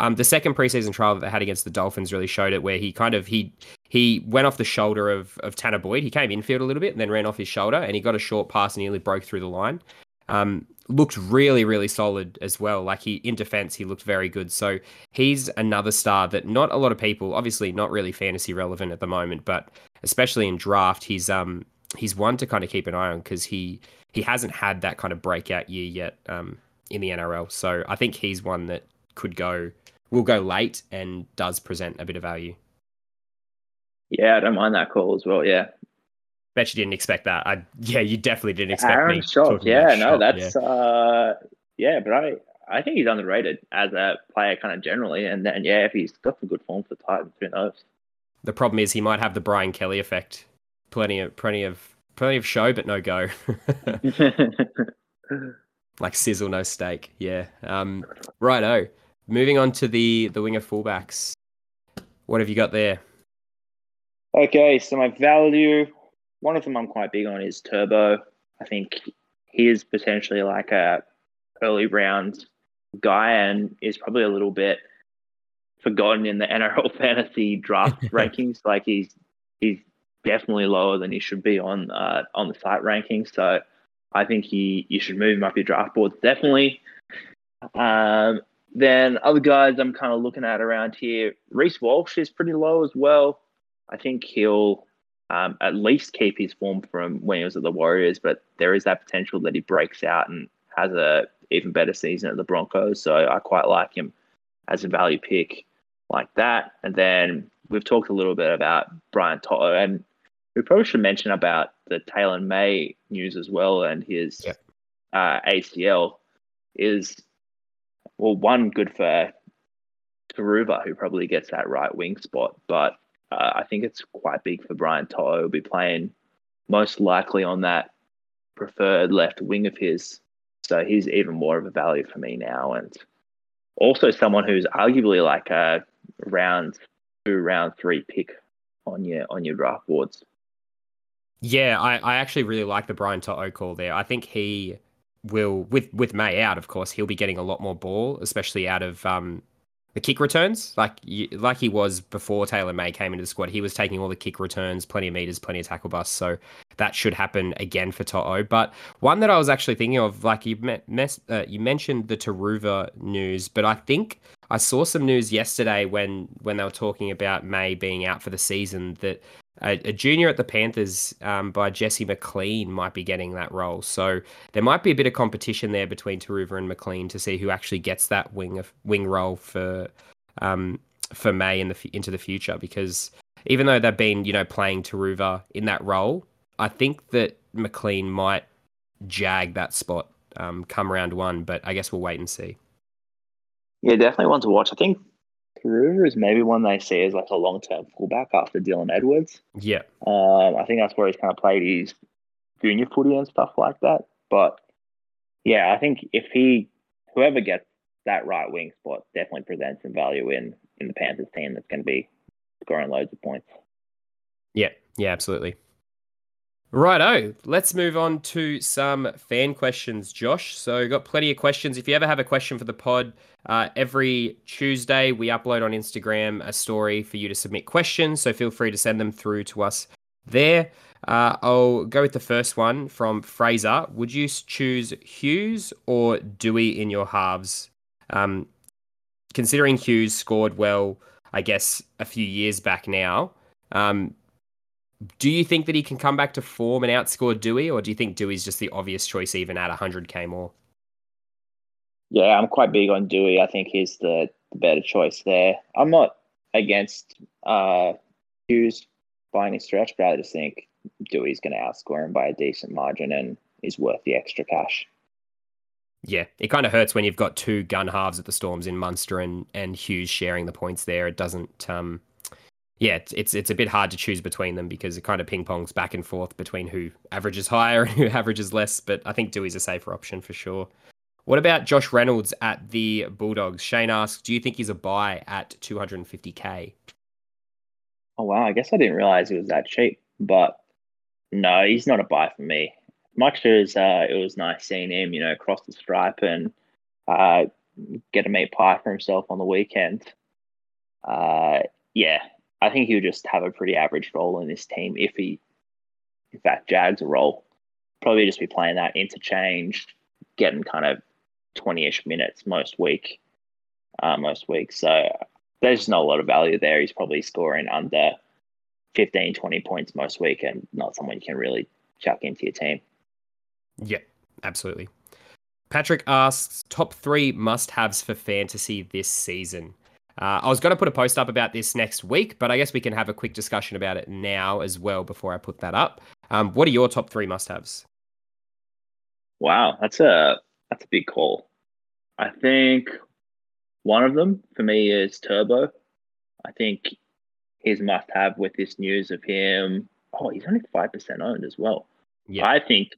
um, the second preseason trial that they had against the Dolphins really showed it, where he kind of he he went off the shoulder of of Tanner Boyd. He came infield a little bit and then ran off his shoulder, and he got a short pass and nearly broke through the line. Um, looked really really solid as well. Like he in defense, he looked very good. So he's another star that not a lot of people, obviously not really fantasy relevant at the moment, but especially in draft, he's um he's one to kind of keep an eye on because he he hasn't had that kind of breakout year yet um, in the NRL. So I think he's one that could go will go late and does present a bit of value. Yeah, I don't mind that call as well. Yeah. Bet you didn't expect that. I yeah, you definitely didn't expect Aaron me. Talking yeah, no, that's yeah. uh yeah, but I I think he's underrated as a player kind of generally. And then yeah, if he's got some good form for the Titans, who knows? the problem is he might have the Brian Kelly effect. Plenty of plenty of plenty of show, but no go. like sizzle, no steak. Yeah. Um, righto. Moving on to the the winger fullbacks. What have you got there? Okay, so my value, one of them I'm quite big on is Turbo. I think he is potentially like a early round guy and is probably a little bit forgotten in the NRL fantasy draft rankings. Like he's he's definitely lower than he should be on uh, on the site ranking. So I think he you should move him up your draft boards definitely. Um, then other guys I'm kind of looking at around here, Reece Walsh is pretty low as well. I think he'll um, at least keep his form from when he was at the Warriors, but there is that potential that he breaks out and has a even better season at the Broncos. So I quite like him as a value pick like that. And then we've talked a little bit about Brian To'o, and we probably should mention about the Taylor May news as well and his Yep. uh, ACL is well one good for Turuva, who probably gets that right wing spot, but uh, I think it's quite big for Brian To'o. He'll be playing most likely on that preferred left wing of his, so he's even more of a value for me now, and also someone who's arguably like a round two, round three pick on your on your draft boards. Yeah, I, I actually really like the Brian To'o call there. I think he will with with May out, of course, he'll be getting a lot more ball, especially out of um the kick returns, like you, like he was before Taylor May came into the squad. He was taking all the kick returns, plenty of meters, plenty of tackle busts. So that should happen again for To'o. But one that I was actually thinking of, like you met, mes- uh, you mentioned the Turuva news, but I think I saw some news yesterday when when they were talking about May being out for the season that a, a junior at the Panthers um, by Jesse McLean might be getting that role. So there might be a bit of competition there between Turuva and McLean to see who actually gets that wing of wing role for um, for May in the into the future. Because even though they've been you know playing Turuva in that role, I think that McLean might jag that spot um, come round one. But I guess we'll wait and see. Yeah, definitely one to watch. I think Turuva is maybe one they see as like a long term fullback after Dylan Edwards. Yeah, Um, I think that's where he's kind of played his junior footy and stuff like that. But yeah, I think if he, whoever gets that right wing spot, definitely presents some value in in the Panthers team that's going to be scoring loads of points. Yeah, yeah, absolutely. Righto, let's move on to some fan questions, Josh. So, got plenty of questions. If you ever have a question for the pod, uh, every Tuesday we upload on Instagram a story for you to submit questions. So, feel free to send them through to us there. Uh, I'll go with the first one from Fraser. Would you choose Hughes or Doueihi in your halves? Um, considering Hughes scored well, I guess, a few years back now. Um, do you think that he can come back to form and outscore Doueihi, or do you think Doueihi's just the obvious choice even at 100k more? Yeah, I'm quite big on Doueihi. I think he's the, the better choice there. I'm not against uh, Hughes by any stretch, but I just think Doueihi's going to outscore him by a decent margin and is worth the extra cash. Yeah, it kind of hurts when you've got two gun halves at the Storms in Munster and, and Hughes sharing the points there. It doesn't um, yeah, it's, it's a bit hard to choose between them because it kind of ping pongs back and forth between who averages higher and who averages less. But I think Doueihi's a safer option for sure. What about Josh Reynolds at the Bulldogs? Shane asks, do you think he's a buy at 250k? Oh wow, I guess I didn't realize it was that cheap. But no, he's not a buy for me. Much as uh, it was nice seeing him, you know, cross the stripe and uh, get a meat pie for himself on the weekend. Uh, yeah, I think he'll just have a pretty average role in this team if he, in fact, jags a role. Probably just be playing that interchange, getting kind of 20 ish minutes most week, uh, most weeks. So there's just not a lot of value there. He's probably scoring under 15, 20 points most week and not someone you can really chuck into your team. Yeah, absolutely. Patrick asks top three must haves for fantasy this season. Uh, I was going to put a post up about this next week, but I guess we can have a quick discussion about it now as well before I put that up. Um, what are your top three must-haves? Wow, that's a that's a big call. I think one of them for me is Turbo. I think his must-have with this news of him. Oh, he's only five percent owned as well. Yeah. I think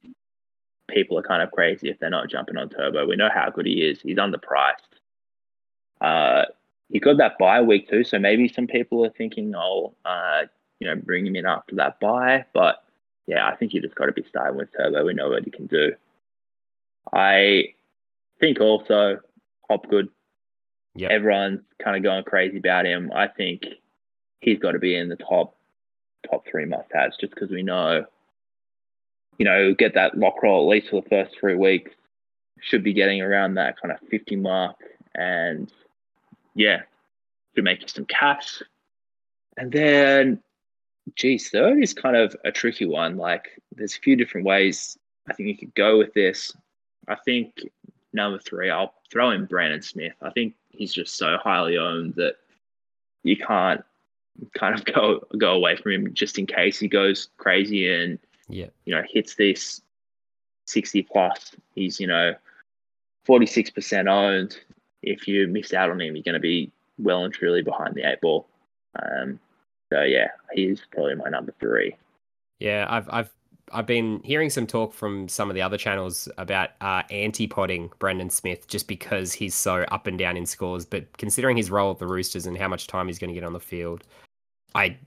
people are kind of crazy if they're not jumping on Turbo. We know how good he is. He's underpriced. Uh, he got that bye week too, so maybe some people are thinking, oh, uh, you know, bring him in after that bye. But yeah, I think you just got to be starting with Turbo. We know what he can do. I think also Hopgood. Yep. Everyone's kind of going crazy about him. I think he's got to be in the top top three must-haves just because we know, you know, get that lock role at least for the first three weeks. Should be getting around that kind of 50 mark and yeah, to make you some cash. And then, geez, third is kind of a tricky one. Like, there's a few different ways I think you could go with this. I think number three, I'll throw in Brandon Smith. I think he's just so highly owned that you can't kind of go go away from him just in case he goes crazy and yeah, you know, hits this 60 plus. He's, you know, 46% owned if you miss out on him, you're going to be well and truly behind the eight ball. Um, so yeah, he's probably my number three. Yeah, I've I've I've been hearing some talk from some of the other channels about uh, anti-podding Brandon Smith just because he's so up and down in scores. But considering his role at the Roosters and how much time he's going to get on the field, I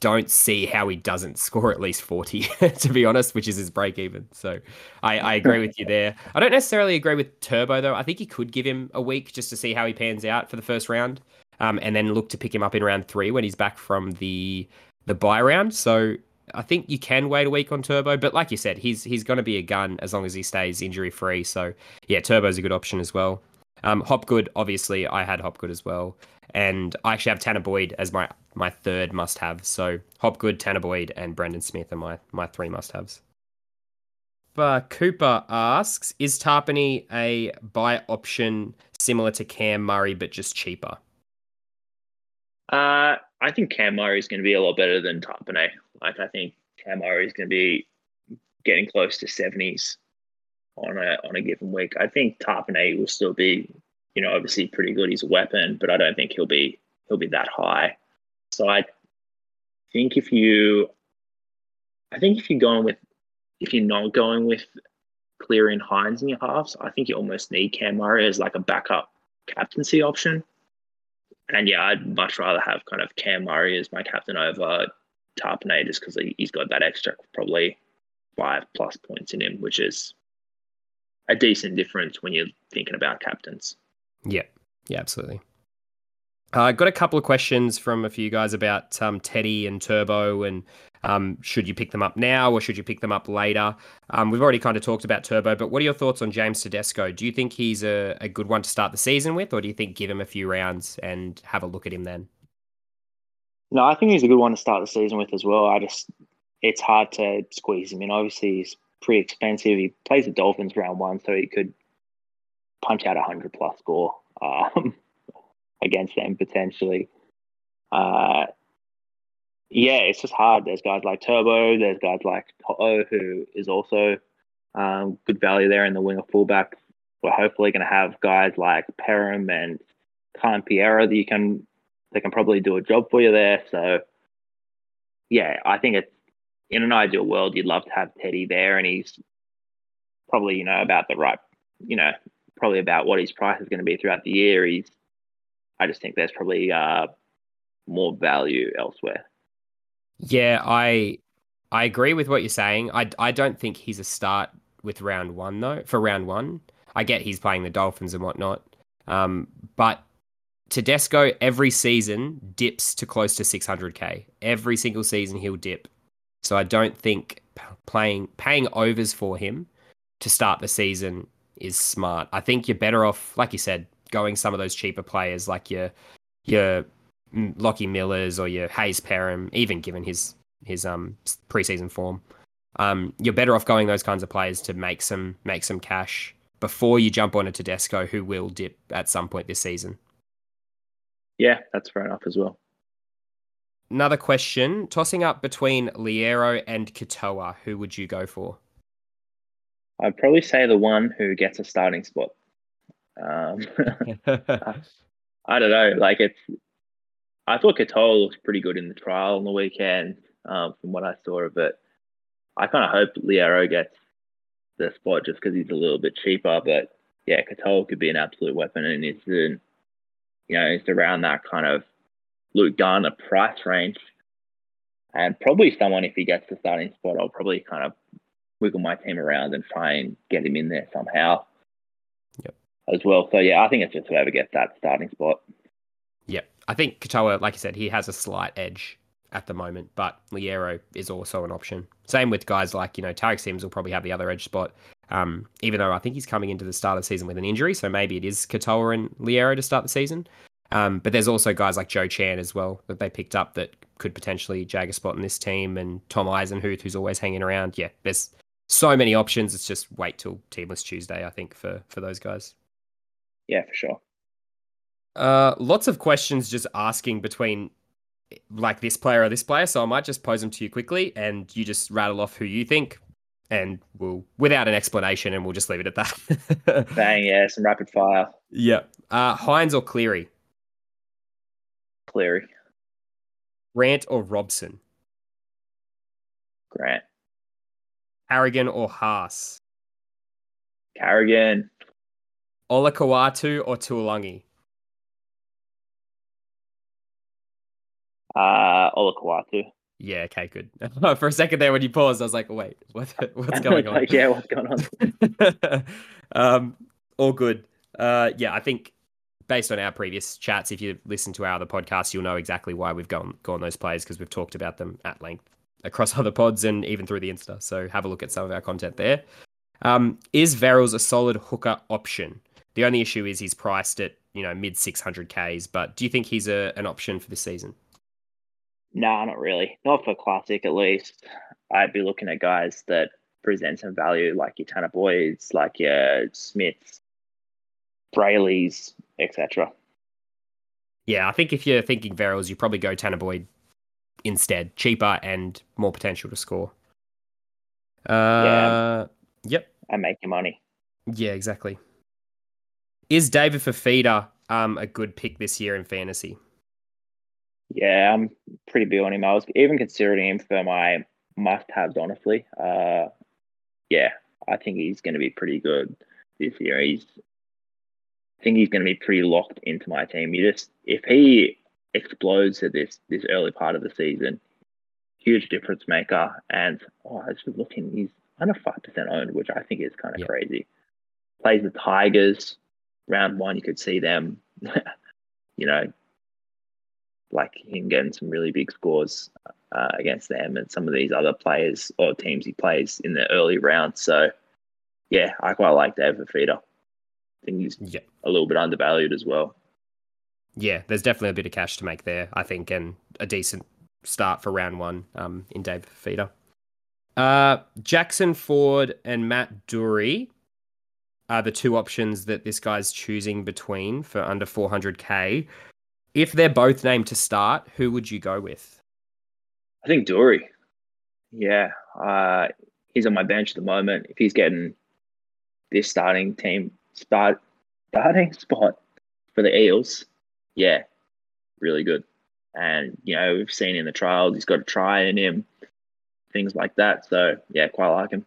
don't see how he doesn't score at least 40, to be honest, which is his break even. So I, I agree with you there. I don't necessarily agree with Turbo, though. I think he could give him a week just to see how he pans out for the first round um, and then look to pick him up in round three when he's back from the the bye round. So I think you can wait a week on Turbo, but like you said, he's he's going to be a gun as long as he stays injury free. So yeah, Turbo's a good option as well. Um, Hopgood, obviously, I had Hopgood as well, and I actually have Tanner Boyd as my my third must have. So Hopgood, Tanner Boyd, and Brandon Smith are my, my three must haves. But Cooper asks, is Tapine a buy option similar to Cam Murray but just cheaper? Uh, I think Cam Murray is going to be a lot better than Tapine. Like I think Cam Murray is going to be getting close to seventies on a on a given week. I think Tapine will still be, you know, obviously pretty good. He's a weapon, but I don't think he'll be he'll be that high. So I think if you, I think if you're going with if you're not going with Cleary and Hynes in your halves, I think you almost need Cam Murray as like a backup captaincy option. And yeah, I'd much rather have kind of Cam Murray as my captain over Tarpanay just because he's got that extra probably five plus points in him, which is a decent difference when you're thinking about captains. Yeah, yeah, absolutely. Uh, I got a couple of questions from a few guys about um, Teddy and Turbo and um, should you pick them up now or should you pick them up later? Um, we've already kind of talked about Turbo, but what are your thoughts on James Tedesco? Do you think he's a, a good one to start the season with, or do you think give him a few rounds and have a look at him then? No, I think he's a good one to start the season with as well. I just, it's hard to squeeze him in. Obviously, he's pretty expensive. He plays the Dolphins round one, so he could punch out a 100 plus score um, against them potentially. Uh, yeah, it's just hard. There's guys like Turbo, there's guys like To'o, who is also um, good value there in the wing winger fullback. We're hopefully going to have guys like Perham and Khan Pereira that you can they can probably do a job for you there. So yeah, I think it's in an ideal world you'd love to have Teddy there, and he's probably you know about the right you know probably about what his price is going to be throughout the year. He's I just think there's probably uh, more value elsewhere. Yeah, I I agree with what you're saying. I I don't think he's a start with round one though. For round one, I get he's playing the Dolphins and whatnot, um, but Tedesco every season dips to close to 600k. Every single season he'll dip. So I don't think playing paying overs for him to start the season is smart. I think you're better off, like you said, going some of those cheaper players like your your Lockie Millers or your Hayze Perham, even given his his um preseason form. Um, you're better off going those kinds of players to make some make some cash before you jump on a Tedesco who will dip at some point this season. Yeah, that's fair enough as well. Another question: tossing up between Loiero and Katoa, who would you go for? I'd probably say the one who gets a starting spot. Um, I don't know. Like it's I thought Katoa looked pretty good in the trial on the weekend um, from what I saw of it. I kind of hope Loiero gets the spot just because he's a little bit cheaper. But yeah, Katoa could be an absolute weapon, and it's in, you know it's around that kind of Luke Garner price range, and probably someone if he gets the starting spot, I'll probably kind of wiggle my team around and try and get him in there somehow. Yep. As well, so yeah, I think it's just whoever gets that starting spot. Yep. I think Katoa, like I said, he has a slight edge at the moment, but Loiero is also an option. Same with guys like, you know, Tariq Sims will probably have the other edge spot. Um, even though I think he's coming into the start of the season with an injury, so maybe it is Katoa and Loiero to start the season. Um, but there's also guys like Joe Chan as well that they picked up that could potentially jag a spot in this team, and Tom Eisenhuth, who's always hanging around. Yeah, there's so many options. It's just wait till Team List Tuesday, I think, for for those guys. Yeah, for sure. Uh, lots of questions just asking between like this player or this player. So I might just pose them to you quickly, and you just rattle off who you think, and we'll without an explanation, and we'll just leave it at that. Bang, yeah, some rapid fire. Yeah. Uh, Hynes or Cleary? Cleary. Grant or Robson? Grant. Carrigan or Haas? Carrigan. Olakau'atu or Tuilagi? Uh, Olakau'atu. Yeah, okay, good. For a second there when you paused, I was like, wait, what, what's going on? like, yeah, what's going on? um, all good. Uh, yeah, I think based on our previous chats, if you listen to our other podcasts, you'll know exactly why we've gone gone those players because we've talked about them at length across other pods and even through the Insta. So have a look at some of our content there. Um, is Verrills a solid hooker option? The only issue is he's priced at you know mid six hundred Ks, but do you think he's a, an option for this season? Nah, not really. Not for classic, at least. I'd be looking at guys that present some value, like your Tanner Boyds, like your Smiths, Brailey's, etc. Yeah, I think if you're thinking Verrills, you probably go Tanner Boyd instead, cheaper and more potential to score. Uh, yeah. Yep. And make your money. Yeah, exactly. Is David Fifita um, a good pick this year in fantasy? Yeah, I'm pretty big on him. I was even considering him for my must-haves, honestly. Uh, yeah, I think he's going to be pretty good this year. He's, I think he's going to be pretty locked into my team. You just if he explodes at this this early part of the season, huge difference maker. And oh, I was just looking, he's under five percent owned, which I think is kind of crazy. Plays the Tigers, round one. You could see them, you know, like him getting some really big scores uh, against them and some of these other players or teams he plays in the early rounds. So, yeah, I quite like David Fifita. I think he's a little bit undervalued as well. Yeah, there's definitely a bit of cash to make there, I think, and a decent start for round one um, in Dave Feeder. Uh, Jackson Ford and Matt Doorey are the two options that this guy's choosing between for under 400k. If they're both named to start, who would you go with? I think Doorey. Yeah, uh, he's on my bench at the moment. If he's getting this starting team start starting spot for the Eels, yeah, really good. And you know we've seen in the trials he's got a try in him, things like that. So yeah, quite like him.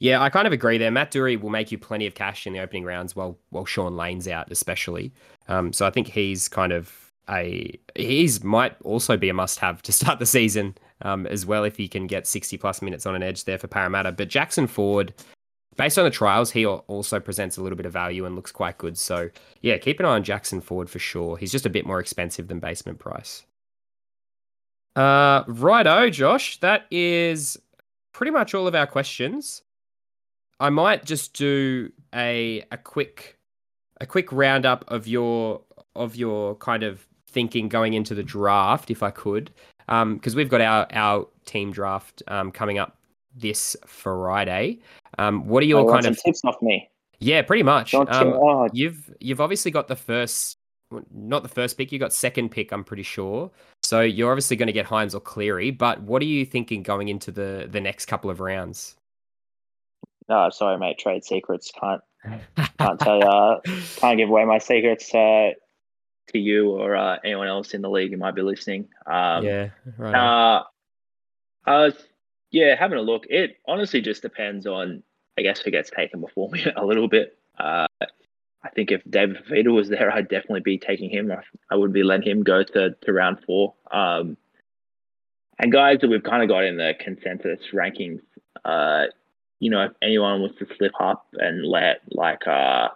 Yeah, I kind of agree there. Matt Doorey will make you plenty of cash in the opening rounds while while Shaun Lane's out, especially. Um, so I think he's kind of a he's might also be a must have to start the season um, as well if he can get 60 plus minutes on an edge there for Parramatta. But Jackson Ford, based on the trials, he also presents a little bit of value and looks quite good. So yeah, keep an eye on Jackson Ford for sure. He's just a bit more expensive than basement price. Uh, righto, Josh. That is pretty much all of our questions. I might just do a a quick a quick roundup of your of your kind of thinking going into the draft, if I could, because we've got our our team draft um, coming up this Friday. Um, what are your want kind of tips off me. yeah, pretty much. Um, you- oh, you've you've obviously got the first, not the first pick. You got second pick. I'm pretty sure. So you're obviously going to get Hynes or Cleary. But what are you thinking going into the the next couple of rounds? no, sorry, mate. Trade secrets. Can't can't tell you. can't give away my secrets uh, to you or uh, anyone else in the league who might be listening. Um, yeah, right. Uh, I was, yeah, having a look. It honestly just depends on, I guess, who gets taken before me a little bit. Uh, I think if David Fifita was there, I'd definitely be taking him. I, I would be letting him go to, to round four. Um, and guys that we've kind of got in the consensus rankings, uh, you know, if anyone was to slip up and let like uh,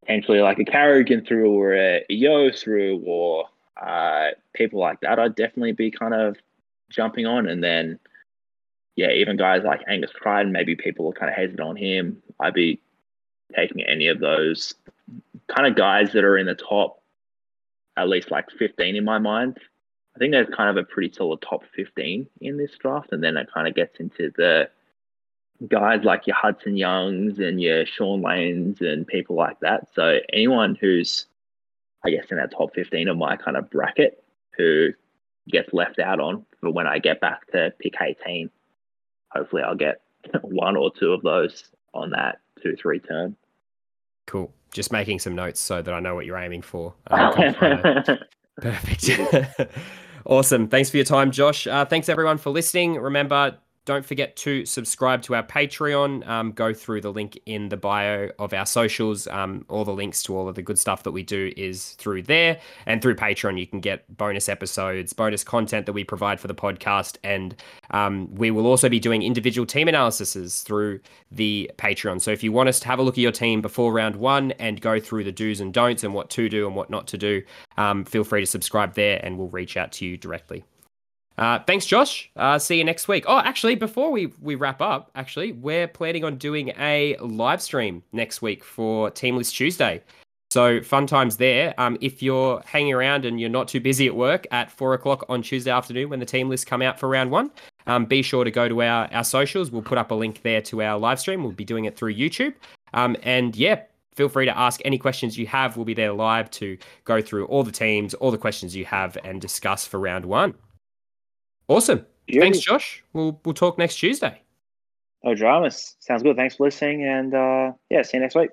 potentially like a Carrigan through or a, Yeo through or uh, people like that, I'd definitely be kind of jumping on. And then, yeah, even guys like Angus Crichton, maybe people are kind of hesitant on him. I'd be taking any of those kind of guys that are in the top, at least like 15 in my mind. I think there's kind of a pretty solid top 15 in this draft. And then it kind of gets into the guys like your Hudson Youngs and your Shaun Lanes and people like that. So anyone who's, I guess, in that top 15 of my kind of bracket who gets left out on for when I get back to pick 18, hopefully I'll get one or two of those on that two, three turn. Cool. Just making some notes so that I know what you're aiming for. Um. Perfect. awesome. Thanks for your time, Josh. Uh, thanks everyone for listening. Remember, don't forget to subscribe to our Patreon. Um, go through the link in the bio of our socials. Um, all the links to all of the good stuff that we do is through there. And through Patreon, you can get bonus episodes, bonus content that we provide for the podcast. And um, we will also be doing individual team analyses through the Patreon. So if you want us to have a look at your team before round one and go through the do's and don'ts and what to do and what not to do, um, feel free to subscribe there and we'll reach out to you directly. Uh, thanks, Josh. Uh, see you next week. Oh, actually, before we, we wrap up, actually, we're planning on doing a live stream next week for Team List Tuesday. So fun times there. Um, if you're hanging around and you're not too busy at work at four o'clock on Tuesday afternoon when the team lists come out for round one, um, be sure to go to our, our socials. We'll put up a link there to our live stream. We'll be doing it through YouTube. Um, and yeah, feel free to ask any questions you have. We'll be there live to go through all the teams, all the questions you have, and discuss for round one. Awesome. Thanks, Josh. We'll we'll talk next Tuesday. No dramas. Sounds good. Thanks for listening. And uh, yeah, see you next week.